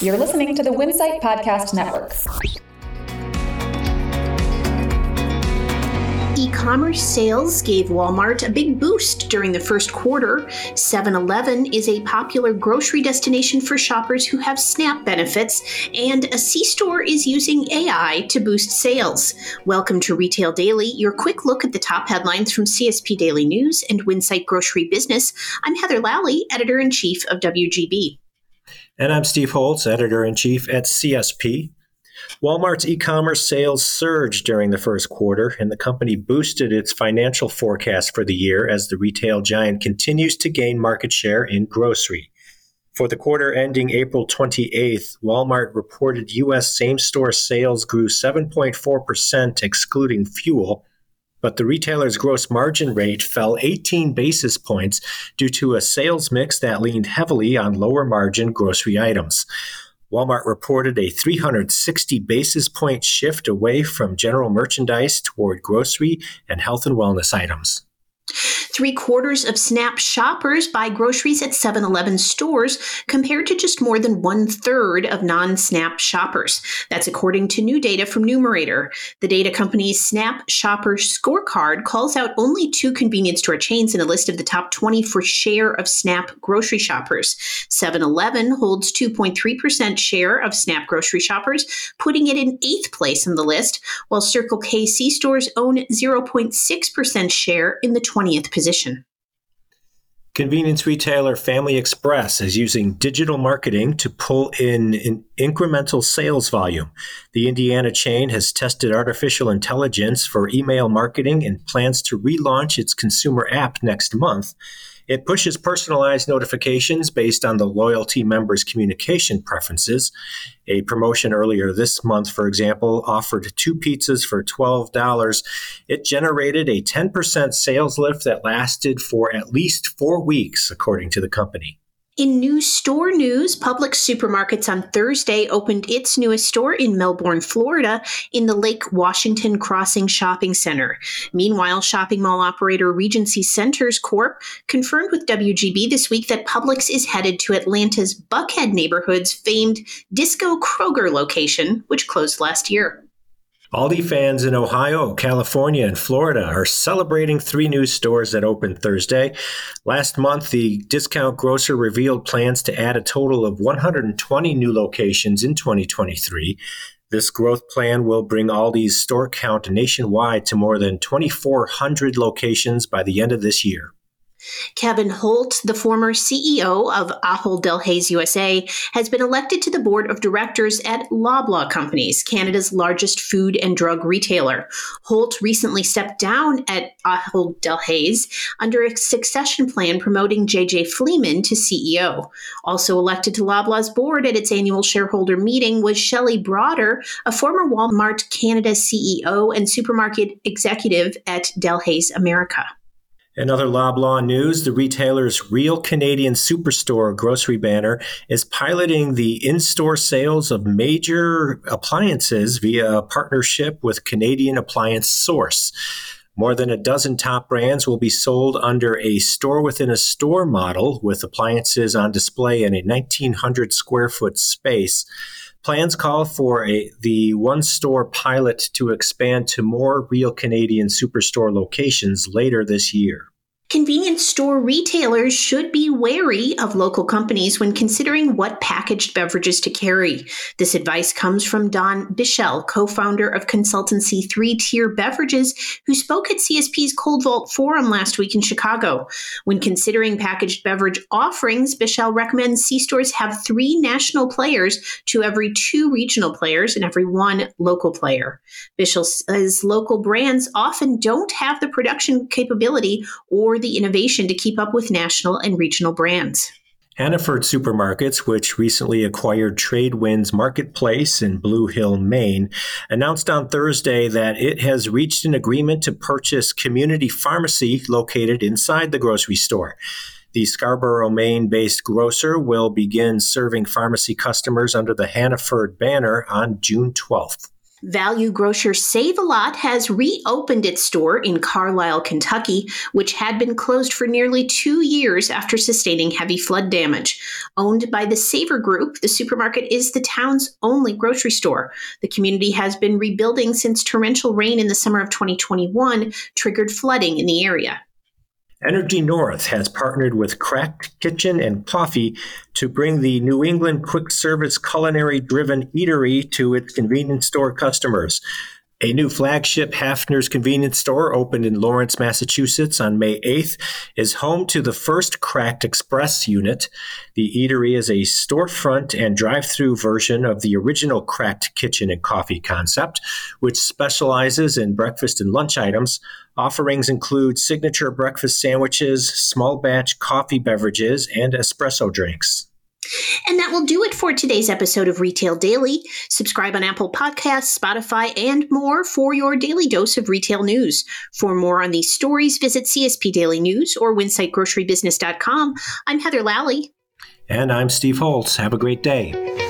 You're listening to the Winsight Podcast Network. E-commerce sales gave Walmart a big boost during the first quarter. 7-Eleven is a popular grocery destination for shoppers who have SNAP benefits, and a C-store is using AI to boost sales. Welcome to Retail Daily, your quick look at the top headlines from CSP Daily News and Winsight Grocery Business. I'm Heather Lalley, editor-in-chief of WGB. And I'm Steve Holtz, editor-in-chief at CSP. Walmart's e commerce sales surged during the first quarter, and the company boosted its financial forecast for the year as the retail giant continues to gain market share in grocery. For the quarter ending April 28th, Walmart reported U.S. same store sales grew 7.4%, excluding fuel, but the retailer's gross margin rate fell 18 basis points due to a sales mix that leaned heavily on lower margin grocery items. Walmart reported a 360 basis point shift away from general merchandise toward grocery and health and wellness items. Three quarters of SNAP shoppers buy groceries at 7 Eleven stores compared to just more than one third of non SNAP shoppers. That's according to new data from Numerator. The data company's SNAP Shopper Scorecard calls out only two convenience store chains in a list of the top 20 for share of SNAP grocery shoppers. 7 Eleven holds 2.3% share of SNAP grocery shoppers, putting it in eighth place on the list, while Circle K C stores own 0.6% share in the 20th position. Convenience retailer Family Express is using digital marketing to pull in, in incremental sales volume. The Indiana chain has tested artificial intelligence for email marketing and plans to relaunch its consumer app next month. It pushes personalized notifications based on the loyalty members' communication preferences. A promotion earlier this month, for example, offered two pizzas for $12. It generated a 10% sales lift that lasted for at least four weeks, according to the company. In new store news, Publix Supermarkets on Thursday opened its newest store in Melbourne, Florida, in the Lake Washington Crossing Shopping Center. Meanwhile, shopping mall operator Regency Centers Corp confirmed with WGB this week that Publix is headed to Atlanta's Buckhead neighborhood's famed Disco Kroger location, which closed last year. Aldi fans in Ohio, California, and Florida are celebrating three new stores that opened Thursday. Last month, the discount grocer revealed plans to add a total of 120 new locations in 2023. This growth plan will bring Aldi's store count nationwide to more than 2,400 locations by the end of this year. Kevin Holt, the former CEO of Ahold Delhaize USA, has been elected to the board of directors at Loblaw Companies, Canada's largest food and drug retailer. Holt recently stepped down at Ahold Delhaize under a succession plan promoting JJ Fleeman to CEO. Also elected to Loblaw's board at its annual shareholder meeting was Shelley Broader, a former Walmart Canada CEO and supermarket executive at Delhaize America. In other Loblaw news, the retailer's Real Canadian Superstore grocery banner is piloting the in store sales of major appliances via a partnership with Canadian Appliance Source. More than a dozen top brands will be sold under a store within a store model with appliances on display in a 1,900 square foot space. Plans call for a, the one store pilot to expand to more real Canadian superstore locations later this year. Convenience store retailers should be wary of local companies when considering what packaged beverages to carry. This advice comes from Don Bichelle, co founder of consultancy Three Tier Beverages, who spoke at CSP's Cold Vault Forum last week in Chicago. When considering packaged beverage offerings, Bichelle recommends C stores have three national players to every two regional players and every one local player. Bichelle says local brands often don't have the production capability or the innovation to keep up with national and regional brands. Hannaford Supermarkets, which recently acquired Tradewinds Marketplace in Blue Hill, Maine, announced on Thursday that it has reached an agreement to purchase Community Pharmacy located inside the grocery store. The Scarborough, Maine based grocer will begin serving pharmacy customers under the Hannaford banner on June 12th. Value grocer Save a Lot has reopened its store in Carlisle, Kentucky, which had been closed for nearly two years after sustaining heavy flood damage. Owned by the Saver Group, the supermarket is the town's only grocery store. The community has been rebuilding since torrential rain in the summer of 2021 triggered flooding in the area. Energy North has partnered with Cracked Kitchen and Coffee to bring the New England quick service culinary driven eatery to its convenience store customers. A new flagship Haffner's convenience store opened in Lawrence, Massachusetts on May 8th is home to the first Cracked Express unit. The eatery is a storefront and drive through version of the original Cracked Kitchen and Coffee concept, which specializes in breakfast and lunch items. Offerings include signature breakfast sandwiches, small batch coffee beverages, and espresso drinks. And that will do it for today's episode of Retail Daily. Subscribe on Apple Podcasts, Spotify, and more for your daily dose of retail news. For more on these stories, visit CSP Daily News or WinsightGroceryBusiness.com. I'm Heather Lalley. And I'm Steve Holtz. Have a great day.